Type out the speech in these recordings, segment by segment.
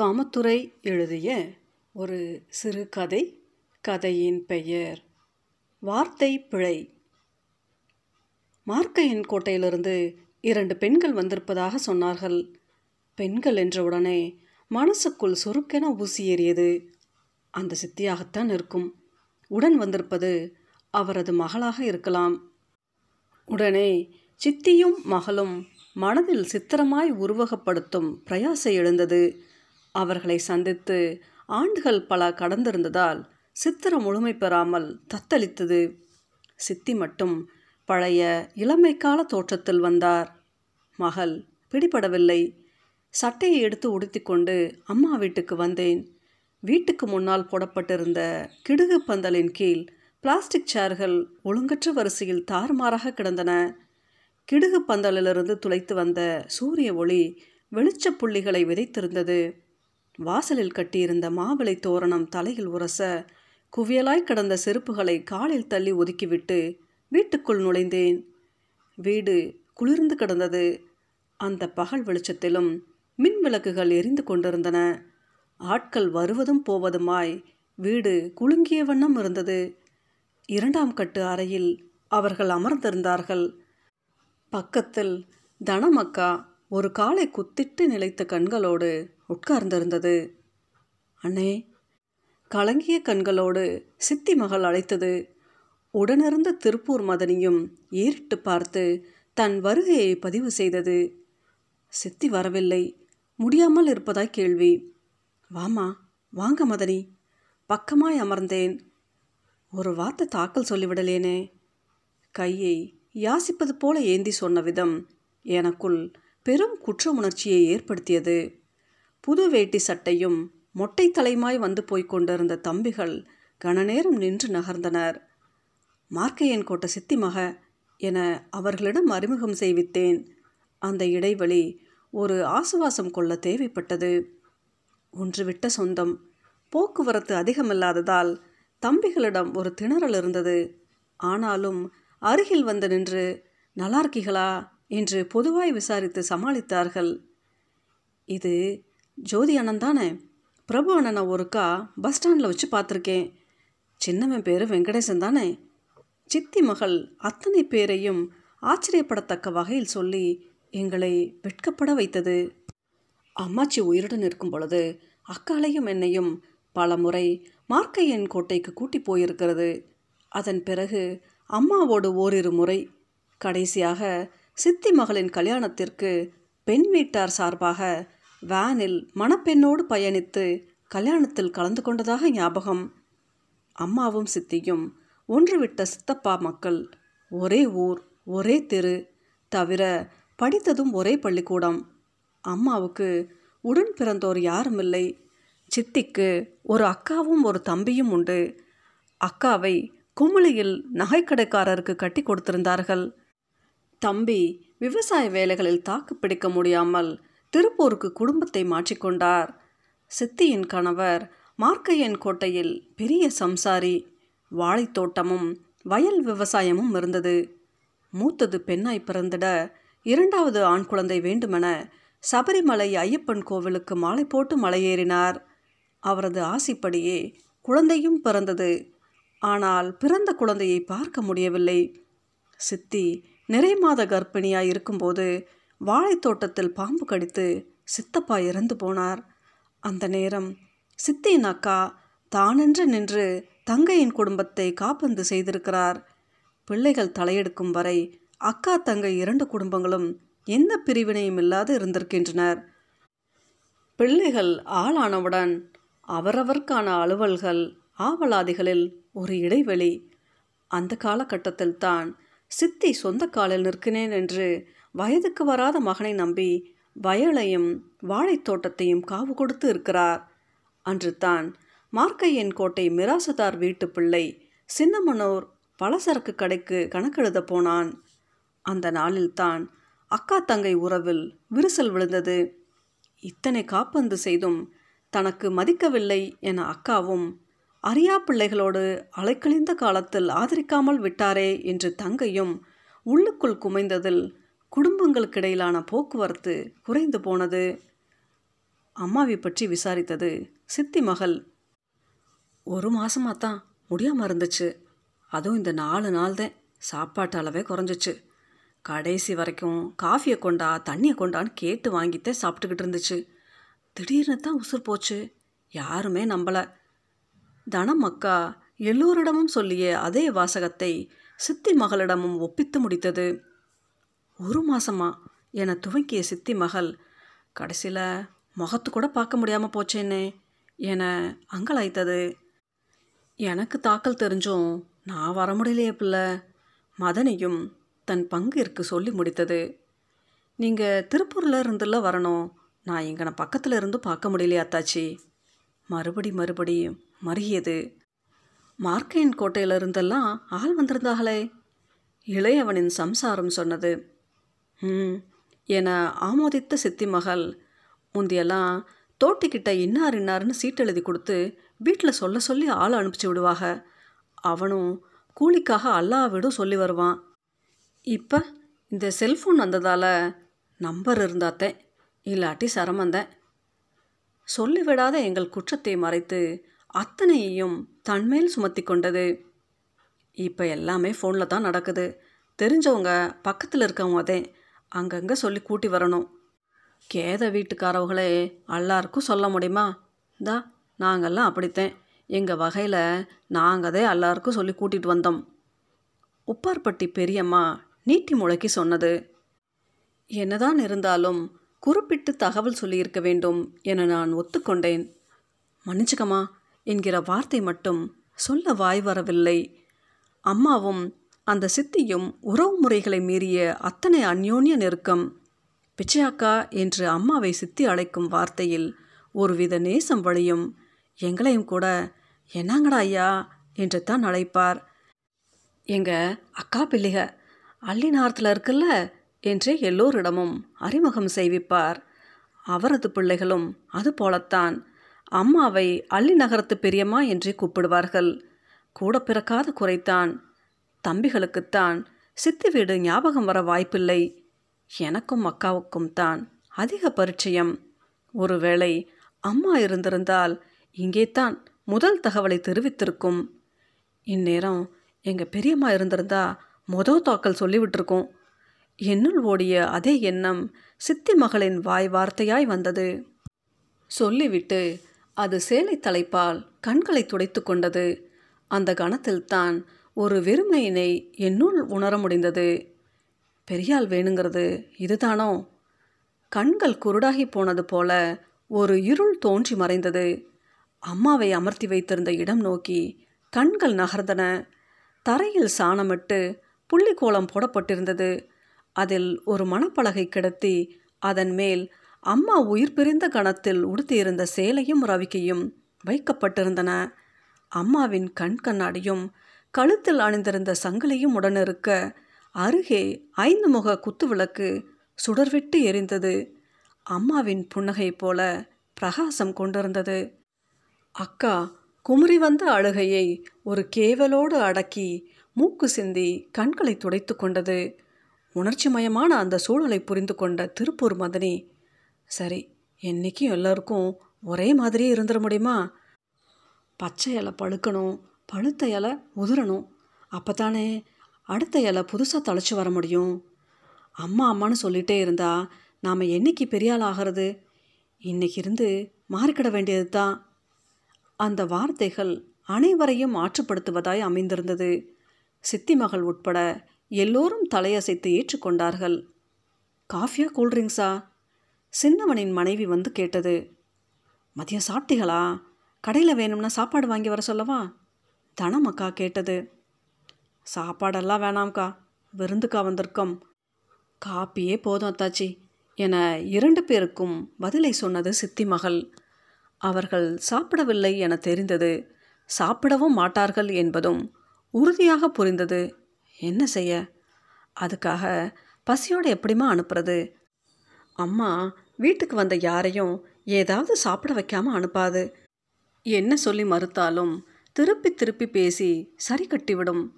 காமத்துரை எழுதிய ஒரு சிறுகதை கதையின் பெயர் வார்த்தை பிழை. மார்க்கையன் கோட்டையிலிருந்து இரண்டு பெண்கள் வந்திருப்பதாக சொன்னார்கள். பெண்கள் என்றவுடனே மனசுக்குள் சுருக்கென ஊசி ஏறியது அந்த சித்தியாகத்தான் இருக்கும். உடன் வந்திருப்பது அவரது மகளாக இருக்கலாம். உடனே சித்தியும் மகளும் மனதில் சித்திரமாய் உருவகப்படுத்தும் பிரயாசை எழுந்தது. அவர்களை சந்தித்து ஆண்டுகள் பல கடந்திருந்ததால் சித்திரம் முழுமை பெறாமல் தத்தளித்தது. சித்தி மட்டும் பழைய இளமைக்கால தோற்றத்தில் வந்தார். மகள் பிடிபடவில்லை. சட்டையை எடுத்து உடுத்திக்கொண்டு அம்மா வீட்டுக்கு வந்தேன். வீட்டுக்கு முன்னால் போடப்பட்டிருந்த கிடுகு பந்தலின் கீழ் பிளாஸ்டிக் சேர்கள் ஒழுங்கற்ற வரிசையில் தாறுமாறாக கிடந்தன. கிடுகு பந்தலிலிருந்து துளைத்து வந்த சூரிய ஒளி வெளிச்ச புள்ளிகளை விதைத்திருந்தது. வாசலில் கட்டியிருந்த மாவிளை தோரணம் தலையில் உரச குவியலாய் கிடந்த செருப்புகளை காலில் தள்ளி ஒதுக்கிவிட்டு வீட்டுக்குள் நுழைந்தேன். வீடு குளிர்ந்து கிடந்தது. அந்த பகல் வெளிச்சத்திலும் மின் விளக்குகள் எரிந்து கொண்டிருந்தன. ஆட்கள் வருவதும் போவதுமாய் வீடு குலுங்கிய வண்ணம் இருந்தது. இரண்டாம் கட்டு அறையில் அவர்கள் அமர்ந்திருந்தார்கள். பக்கத்தில் தனமக்கா ஒரு காலை குத்திட்டு நிலைத்த கண்களோடு உட்கார்ந்திருந்தது. அண்ணே கலங்கிய கண்களோடு சித்தி மகள் அழைத்தது. உடனிருந்த திருப்பூர் மதனியும் ஏறிட்டு பார்த்து தன் வருகையை பதிவு செய்தது. சித்தி வரவில்லை. முடியாமல் இருப்பதாய் கேள்வி. வாமா வாங்க மதனி. பக்கமாய் அமர்ந்தேன். ஒரு வார்த்தை தாக்கல் சொல்லிவிடலேனே. கையை யாசிப்பது போல ஏந்தி சொன்ன விதம் எனக்குள் பெரும் குற்ற உணர்ச்சியை ஏற்படுத்தியது. புது வேட்டி சட்டையும் மொட்டை தலைமாய் வந்து போய்க் கொண்டிருந்த தம்பிகள் கனநேரம் நின்று நகர்ந்தனர். மார்க்கையன் கோட்ட சித்தி மக என அவர்களிடம் அறிமுகம் செய்வித்தேன். அந்த இடைவெளி ஒரு ஆசுவாசம் கொள்ள தேவைப்பட்டது. ஒன்று விட்ட சொந்தம். போக்குவரத்து அதிகமில்லாததால் தம்பிகளிடம் ஒரு திணறல் இருந்தது. ஆனாலும் அருகில் வந்து நின்று நல்லா இருக்கீங்களா என்று பொதுவாய் விசாரித்து சமாளித்தார்கள். இது ஜோதி அண்ணன் தானே? பிரபு அண்ணனை ஒருக்கா பஸ் ஸ்டாண்டில் வச்சு பார்த்துருக்கேன். சின்னவன் பேர் வெங்கடேசன் தானே? சித்தி மகள் அத்தனை பேரையும் ஆச்சரியப்படத்தக்க வகையில் சொல்லி எங்களை வெட்கப்பட வைத்தது. அம்மாச்சி உயிருடன் இருக்கும் பொழுது அக்காலையும் என்னையும் பல முறை மார்க்கையன் கோட்டைக்கு கூட்டி போயிருக்கிறது. அதன் பிறகு அம்மாவோடு ஓரிரு முறை கடைசியாக சித்தி மகளின் கல்யாணத்திற்கு பெண் வீட்டார் சார்பாக வேனில் மணப்பெண்ணோடு பயணித்து கல்யாணத்தில் கலந்து கொண்டதாக ஞாபகம். அம்மாவும் சித்தியும் ஒன்றுவிட்ட சித்தப்பா மக்கள் ஒரே ஊர் ஒரே தெரு தவிர படித்ததும் ஒரே பள்ளிக்கூடம். அம்மாவுக்கு உடன் பிறந்தோர் யாரும் இல்லை சித்திக்கு ஒரு அக்காவும் ஒரு தம்பியும் உண்டு. அக்காவை குமுளியில் நகைக்கடைக்காரருக்கு கட்டி கொடுத்திருந்தார்கள். தம்பி விவசாய வேலைகளில் தாக்கு பிடிக்க முடியாமல் திருப்பூருக்கு குடும்பத்தை மாற்றிக்கொண்டார். சித்தியின் கணவர் மார்க்கையன் கோட்டையில் பெரிய சம்சாரி வாழைத்தோட்டமும் வயல் விவசாயமும் இருந்தது. மூத்தது பெண்ணாய் பிறந்திட இரண்டாவது ஆண் குழந்தை வேண்டுமென சபரிமலை ஐயப்பன் கோவிலுக்கு மாலை போட்டு மலையேறினார். அவரது ஆசைப்படியே குழந்தையும் பிறந்தது. ஆனால் பிறந்த குழந்தையை பார்க்க முடியவில்லை. சித்தி நிறை மாத கர்ப்பிணியாய் இருக்கும்போது வாழைத்தோட்டத்தில் பாம்பு கடித்து சித்தப்பா இறந்து போனார். அந்த நேரம் சித்தியின் அக்கா தானென்று நின்று தங்கையின் குடும்பத்தை காப்பந்து செய்திருக்கிறார். பிள்ளைகள் தலையெடுக்கும் வரை அக்கா தங்கை இரண்டு குடும்பங்களும் எந்த பிரிவினையும் இல்லாது இருந்திருக்கின்றனர். பிள்ளைகள் ஆளானவுடன் அவரவர்க்கான அலுவல்கள் ஆவலாதிகளில் ஒரு இடைவெளி. அந்த காலகட்டத்தில்தான் சித்தி சொந்த காலில் நிற்கினேன் என்று வயதுக்கு வராத மகனை நம்பி வயலையும் வாழைத்தோட்டத்தையும் காவு கொடுத்து இருக்கிறார். அன்று தான் மார்க்கையன் கோட்டை மிராசதார் வீட்டு பிள்ளை சின்னமனூர் பலசரக்கு கடைக்கு கணக்கெழுத போனான். அந்த நாளில்தான் அக்கா தங்கை உறவில் விரிசல் விழுந்தது. இத்தனை காப்பந்து செய்தும் தனக்கு மதிக்கவில்லை என அக்காவும் அறியா பிள்ளைகளோடு அலைக்கழிந்த காலத்தில் ஆதரிக்காமல் விட்டாரே என்று தங்கையும் உள்ளுக்குள் குமைந்ததில் குடும்பங்களுக்கிடையிலான போக்குவரத்து குறைந்து போனது. அம்மாவை பற்றி விசாரித்தது சித்தி மகள். ஒரு மாசமாக தான் முடியாமல் இருந்துச்சு. அதுவும் இந்த நாலு நாள் தான் சாப்பாட்டு அளவே குறைஞ்சிச்சு. கடைசி வரைக்கும் காஃபியை கொண்டா தண்ணியை கொண்டான்னு கேட்டு வாங்கித்தே சாப்பிட்டுக்கிட்டு இருந்துச்சு. திடீர்னு தான் உசுர் போச்சு. யாருமே நம்பலை. தனம் அக்கா எல்லோரிடமும் சொல்லிய அதே வாசகத்தை சித்தி மகளிடமும் ஒப்பித்து முடித்தது. ஒரு மாசமா என துவங்கிய சித்தி மகள் கடைசியில் முகத்து கூட பார்க்க முடியாமல் போச்சேனே என அங்கலாய்த்தது. எனக்கு தாக்கல் தெரிஞ்சும் நான் வர முடியலையே பிள்ளை. மதனையும் தன் பங்கிற்கு சொல்லி முடித்தது. நீங்கள் திருப்பூரில் இருந்துல வரணும். நான் இங்கன பக்கத்தில் இருந்து பார்க்க முடியலையா அத்தாச்சி. மறுபடி மறுபடி மருகியது. மார்க்கையன் கோட்டையில இருந்தெல்லாம் ஆள் வந்திருந்தாங்களே இளையவனின் சம்சாரம் சொன்னது. என ஆமோதித்த சித்தி மகள் முந்தியெல்லாம் தோட்டிக்கிட்ட இன்னார் இன்னார்னு சீட் எழுதி கொடுத்து வீட்டில் சொல்ல சொல்லி ஆள் அனுப்பிச்சி விடுவாங்க அவனும் கூலிக்காக அல்லாவிடும் சொல்லி வருவான். இப்போ இந்த செல்ஃபோன் வந்ததால் நம்பர் இருந்தாத்தேன் இல்லாட்டி சிரமந்தேன் சொல்லிவிடாத எங்கள் குற்றத்தை மறைத்து அத்தனையையும் தன்மேல் சுமத்தி கொண்டது. இப்போ எல்லாமே ஃபோனில் தான் நடக்குது. தெரிஞ்சவங்க பக்கத்தில் இருக்கவங்க அதே. அங்கங்கே சொல்லி கூட்டி வரணும். கேத வீட்டுக்காரவங்களே எல்லாருக்கும் சொல்ல முடியுமா? தா நாங்கள்லாம் அப்படித்தேன். எங்கள் வகையில் நாங்கள் தான் எல்லாருக்கும் சொல்லி கூட்டிகிட்டு வந்தோம். உப்பார்பட்டி பெரியம்மா நீட்டி முழக்கி சொன்னது. என்னதான் இருந்தாலும் குறிப்பிட்டு தகவல் சொல்லியிருக்க வேண்டும் என நான் ஒத்துக்கொண்டேன். மன்னிச்சுக்கம்மா என்கிற வார்த்தை மட்டும் சொல்ல வாய் வரவில்லை. அம்மாவும் அந்த சித்தியும் உறவு முறைகளை மீறிய அத்தனை அந்யோன்ய நெருக்கம். பிச்சையாக்கா என்று அம்மாவை சித்தி அழைக்கும் வார்த்தையில் ஒருவித நேசம் வழியும் எங்களையும் கூட என்னங்கடா ஐயா? என்று தான் அழைப்பார். எங்க அக்கா பிள்ளைக அள்ளி நாரத்தில் இருக்குல்ல? என்று எல்லோரிடமும் அறிமுகம் செய்விப்பார். அவரது பிள்ளைகளும் அது போலத்தான். அம்மாவை அள்ளி நகரத்து பெரியம்மா என்று கூப்பிடுவார்கள். கூட பிறக்காத குறைத்தான் தம்பிகளுக்குத்தான் சித்தி வீடு ஞாபகம் வர வாய்ப்பில்லை. எனக்கும் அக்காவுக்கும் தான் அதிக பரிச்சயம். ஒருவேளை அம்மா இருந்திருந்தால் இங்கே தான் முதல் தகவலை தெரிவித்திருக்கும். இந்நேரம் எங்கள் பெரியம்மா இருந்திருந்தா மொதல் தாக்கல் சொல்லிவிட்டிருக்கோம். என்னுள் ஓடிய அதே எண்ணம் சித்தி மகளின் வாய் வார்த்தையாய் வந்தது. சொல்லிவிட்டு அது சேலை தலைப்பால் கண்களை துடைத்து கொண்டது. அந்த கணத்தில்தான் ஒரு வெறுமையினை என்னுள் உணர முடிந்தது. பெரியால் வேணுங்கிறது இதுதானோ? கண்கள் குருடாகி போனது போல ஒரு இருள் தோன்றி மறைந்தது. அம்மாவை அமர்த்தி வைத்திருந்த இடம் நோக்கி கண்கள் நகர்ந்தன. தரையில் சாணமிட்டு புள்ளிக்கோலம் போடப்பட்டிருந்தது. அதில் ஒரு மணப்பலகை கிடத்தி அதன் மேல் அம்மா உயிர் பிரிந்த கணத்தில் உடுத்தியிருந்த சேலையும் ரவிக்கையும் வைக்கப்பட்டிருந்தன. அம்மாவின் கண் கண்ணாடியும் கழுத்தில் அணிந்திருந்த சங்கிலியும் உடனிருக்க அருகே ஐந்து முக குத்துவிளக்கு சுடர்விட்டு எரிந்தது. அம்மாவின் புன்னகை போல பிரகாசம் கொண்டிருந்தது. அக்கா குமரி வந்த அழுகையை ஒரு கேவலோடு அடக்கி மூக்கு சிந்தி கண்களை துடைத்து கொண்டது. உணர்ச்சிமயமான அந்த சூழலை புரிந்து கொண்ட திருப்பூர் மதனி சரி என்னைக்கும் எல்லாருக்கும் ஒரே மாதிரியே இருந்துட முடியுமா? பச்சை இலை பழுக்கணும் பழுத்த இலை உதிரணும். அப்போ தானே அடுத்த இலை புதுசாக தழைச்சி வர முடியும். அம்மா அம்மான்னு சொல்லிகிட்டே இருந்தா நாம் என்னைக்கு பெரிய ஆகிறது? இன்னைக்கு இருந்து மாறிக்கிட வேண்டியது தான் அந்த வார்த்தைகள் அனைவரையும் ஆற்றுப்படுத்துவதாய் அமைந்திருந்தது. சித்தி மகள் உட்பட எல்லோரும் தலையசைத்து ஏற்றுக்கொண்டார்கள். காஃபியா கூல்ட்ரிங்க்ஸா சின்னவனின் மனைவி வந்து கேட்டது. மதியம் சாப்பிட்டீங்களா? கடையில் வேணும்னா சாப்பாடு வாங்கி வர சொல்லவா? தனமக்கா கேட்டது. சாப்பாடெல்லாம் வேணாம்க்கா. விருந்துக்கா வந்திருக்கோம். காப்பியே போதும் அத்தாச்சி என இரண்டு பேருக்கும் பதிலை சொன்னது சித்தி மகள். அவர்கள் சாப்பிடவில்லை என தெரிந்தது. சாப்பிடவும் மாட்டார்கள் என்பதும் உறுதியாக புரிந்தது. என்ன செய்ய? அதுக்காக பசியோடு எப்படிமா அனுப்புறது? அம்மா வீட்டுக்கு வந்த யாரையும் ஏதாவது சாப்பிட வைக்காம அனுப்பாது. என்ன சொல்லி மறுத்தாலும் திருப்பி திருப்பி பேசி சரி கட்டிவிடும்.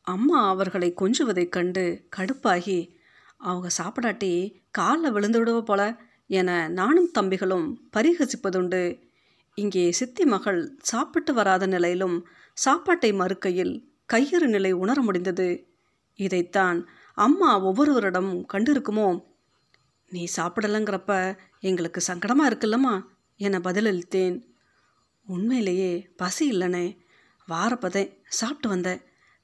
அம்மா அவர்களை கொஞ்சுவதைக் கண்டு கடுப்பாகி அவங்க சாப்பிடாட்டி காலில் விழுந்து விடுவ போல என நானும் தம்பிகளும் பரிகசிப்பதுண்டு. இங்கே சித்தி மகள் சாப்பிட்டு வராத நிலையிலும் சாப்பாட்டை மறுக்கையில் கையறு நிலை உணர முடிந்தது. இதைத்தான் அம்மா ஒவ்வொருவரிடம் கண்டிருக்குமோ? நீ சாப்பிடலங்கிறப்ப எங்களுக்கு சங்கடமாக இருக்குல்லம்மா என பதிலளித்தேன். உண்மையிலேயே பசி இல்லைனே. வாரப்பதே சாப்பிட்டு வந்தேன்.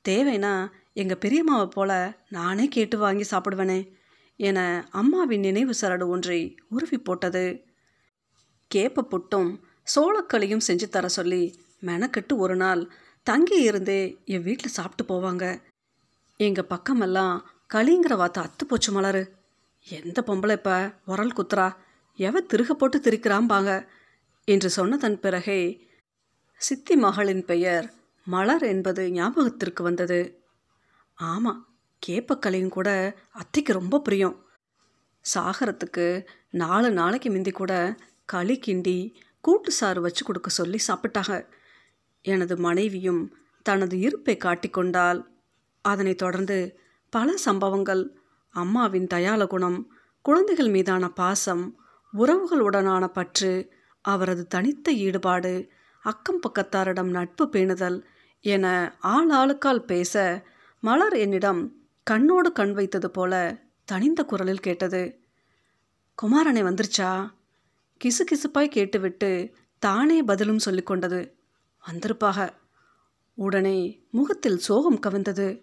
தேவைன்னா எங்கள் பெரியம்மாவை போல நானே கேட்டு வாங்கி சாப்பிடுவேனே என அம்மாவின் நினைவு சரடு ஒன்றை உருவி போட்டது. கேப்ப புட்டும் சோளக்களியும் செஞ்சு தர சொல்லி மெனக்கெட்டு ஒரு நாள் தங்கி இருந்தே என் வீட்டில் சாப்பிட்டு போவாங்க. எங்கள் பக்கமெல்லாம் களிங்கிற வார்த்தை அத்து போச்சு மலரு. எந்த பொம்பளை இப்போ உரல் குத்துறா? எவ திருக போட்டு திரிக்கிறாம்பாங்க? என்று சொன்னதன் பிறகே சித்தி மகளின் பெயர் மலர் என்பது ஞாபகத்திற்கு வந்தது. ஆமாம் கேப்பக்கலையும் கூட அத்தைக்கு ரொம்ப பிரியம். சாகரத்துக்கு நாலு நாளைக்கு முந்தி கூட களி கிண்டி கூட்டு சாறு வச்சு கொடுக்க சொல்லி சாப்பிட்டாங்க எனது மனைவியும் தனது இருப்பை காட்டிக்கொண்டால் அதனைத் தொடர்ந்து பல சம்பவங்கள் அம்மாவின் தயால குணம் குழந்தைகள் மீதான பாசம் உறவுகளுடனான பற்று அவரது தனித்த ஈடுபாடு அக்கம் பக்கத்தாரிடம் நட்பு பேணுதல் என ஆள் ஆளுக்கால் பேச மலர் என்னிடம் கண்ணோடு கண் வைத்தது போல தனிந்த குரலில் கேட்டது. குமாரனை வந்துருச்சா? கிசு கிசுப்பாய் கேட்டுவிட்டு தானே பதிலும் சொல்லிக்கொண்டது வந்திருப்பாக. உடனே முகத்தில் சோகம் கவிழ்ந்தது.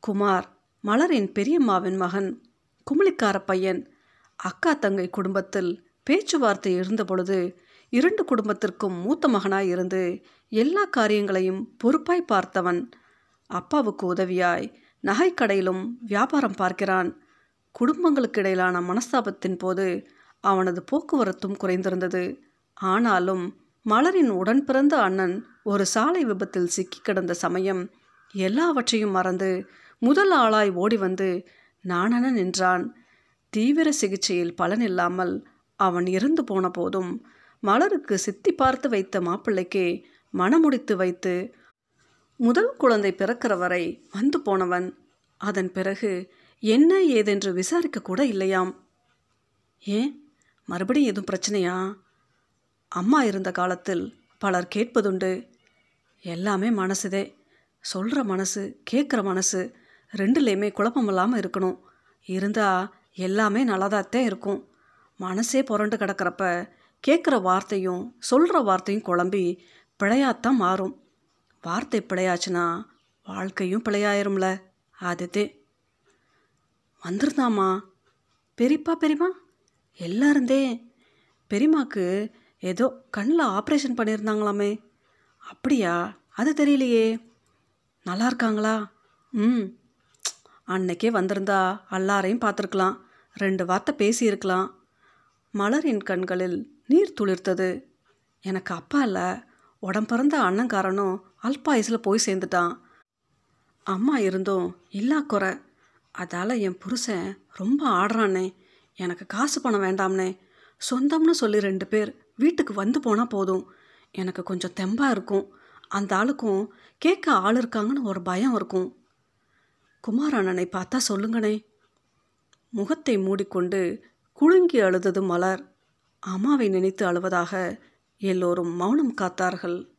குமார் மலரின் பெரியம்மாவின் மகன் குமிழிக்கார பையன் அக்கா தங்கை குடும்பத்தில் பேச்சுவார்த்தை இருந்தபொழுது இரண்டு குடும்பத்திற்கும் மூத்த மகனாய் இருந்து எல்லா காரியங்களையும் பொறுப்பாய் பார்த்தவன். அப்பாவுக்கு உதவியாய் நகைக்கடையிலும் வியாபாரம் பார்க்கிறான். குடும்பங்களுக்கு இடையிலான மனஸ்தாபத்தின் போது அவனது போக்குவரத்தும் குறைந்திருந்தது. ஆனாலும் மலரின் உடன் பிறந்த அண்ணன் ஒரு சாலை விபத்தில் சிக்கி கிடந்த சமயம் எல்லாவற்றையும் மறந்து முதல் ஆளாய் ஓடி வந்து நானென நின்றான். தீவிர சிகிச்சையில் பலனில்லாமல் அவன் இறந்து போன போதும் மலருக்கு சித்தி பார்த்து வைத்த மாப்பிள்ளைக்கு மணமுடித்து வைத்து முதல் குழந்தை பிறக்கிற வரை வந்து போனவன் அதன் பிறகு என்ன ஏதென்று விசாரிக்க கூட இல்லையாம். ஏன்? மறுபடியும் எதுவும் பிரச்சனையா? அம்மா இருந்த காலத்தில் பலர் கேட்பதுண்டு. எல்லாமே மனசுதே. சொல்கிற மனசு கேட்குற மனசு ரெண்டுலேயுமே குழப்பம் இல்லாமல் இருக்கணும். இருந்தால் எல்லாமே நல்லதாகத்தான் இருக்கும். மனசே புரண்டு கிடக்கிறப்ப கேட்குற வார்த்தையும் சொல்கிற வார்த்தையும் குழம்பி பிழையாத்தான் மாறும். வார்த்தை பிழையாச்சுன்னா வாழ்க்கையும் பிழையாயிரும்ல. அதுதே. வந்துருந்தாமா? பெரியப்பா பெரியம்மா? எல்லாருந்தே. பெரியம்மாக்கு ஏதோ கண்ணில் ஆப்ரேஷன் பண்ணியிருந்தாங்களாமே. அப்படியா? அது தெரியலையே. நல்லா இருக்காங்களா? ம். அன்னைக்கே வந்திருந்தா எல்லாரையும் பார்த்துருக்கலாம். ரெண்டு வார்த்தை பேசியிருக்கலாம். மலரின் கண்களில் நீர் துளிர்த்தது. எனக்கு அப்பா இல்லை. உடம்பிறந்த அண்ணங்காரனும் அல்பாயுசில் போய் சேர்ந்துட்டான். அம்மா இருந்தும் இல்லா குறை. அதால் என் புருஷன் ரொம்ப ஆடுறானே. எனக்கு காசு பணம் வேண்டாம்னே. சொந்தம்னு சொல்லி ரெண்டு பேர் வீட்டுக்கு வந்து போனால் போதும். எனக்கு கொஞ்சம் தெம்பாக இருக்கும். அந்த ஆளுக்கும் கேட்க ஆள் இருக்காங்கன்னு ஒரு பயம் இருக்கும். குமார் அண்ணனை பார்த்தா சொல்லுங்கண்ணே. முகத்தை மூடிக்கொண்டு குலுங்கி அழுதது மலர் அம்மாவை நினைத்து அழுவதாக எல்லோரும் மௌனம் காத்தார்கள்.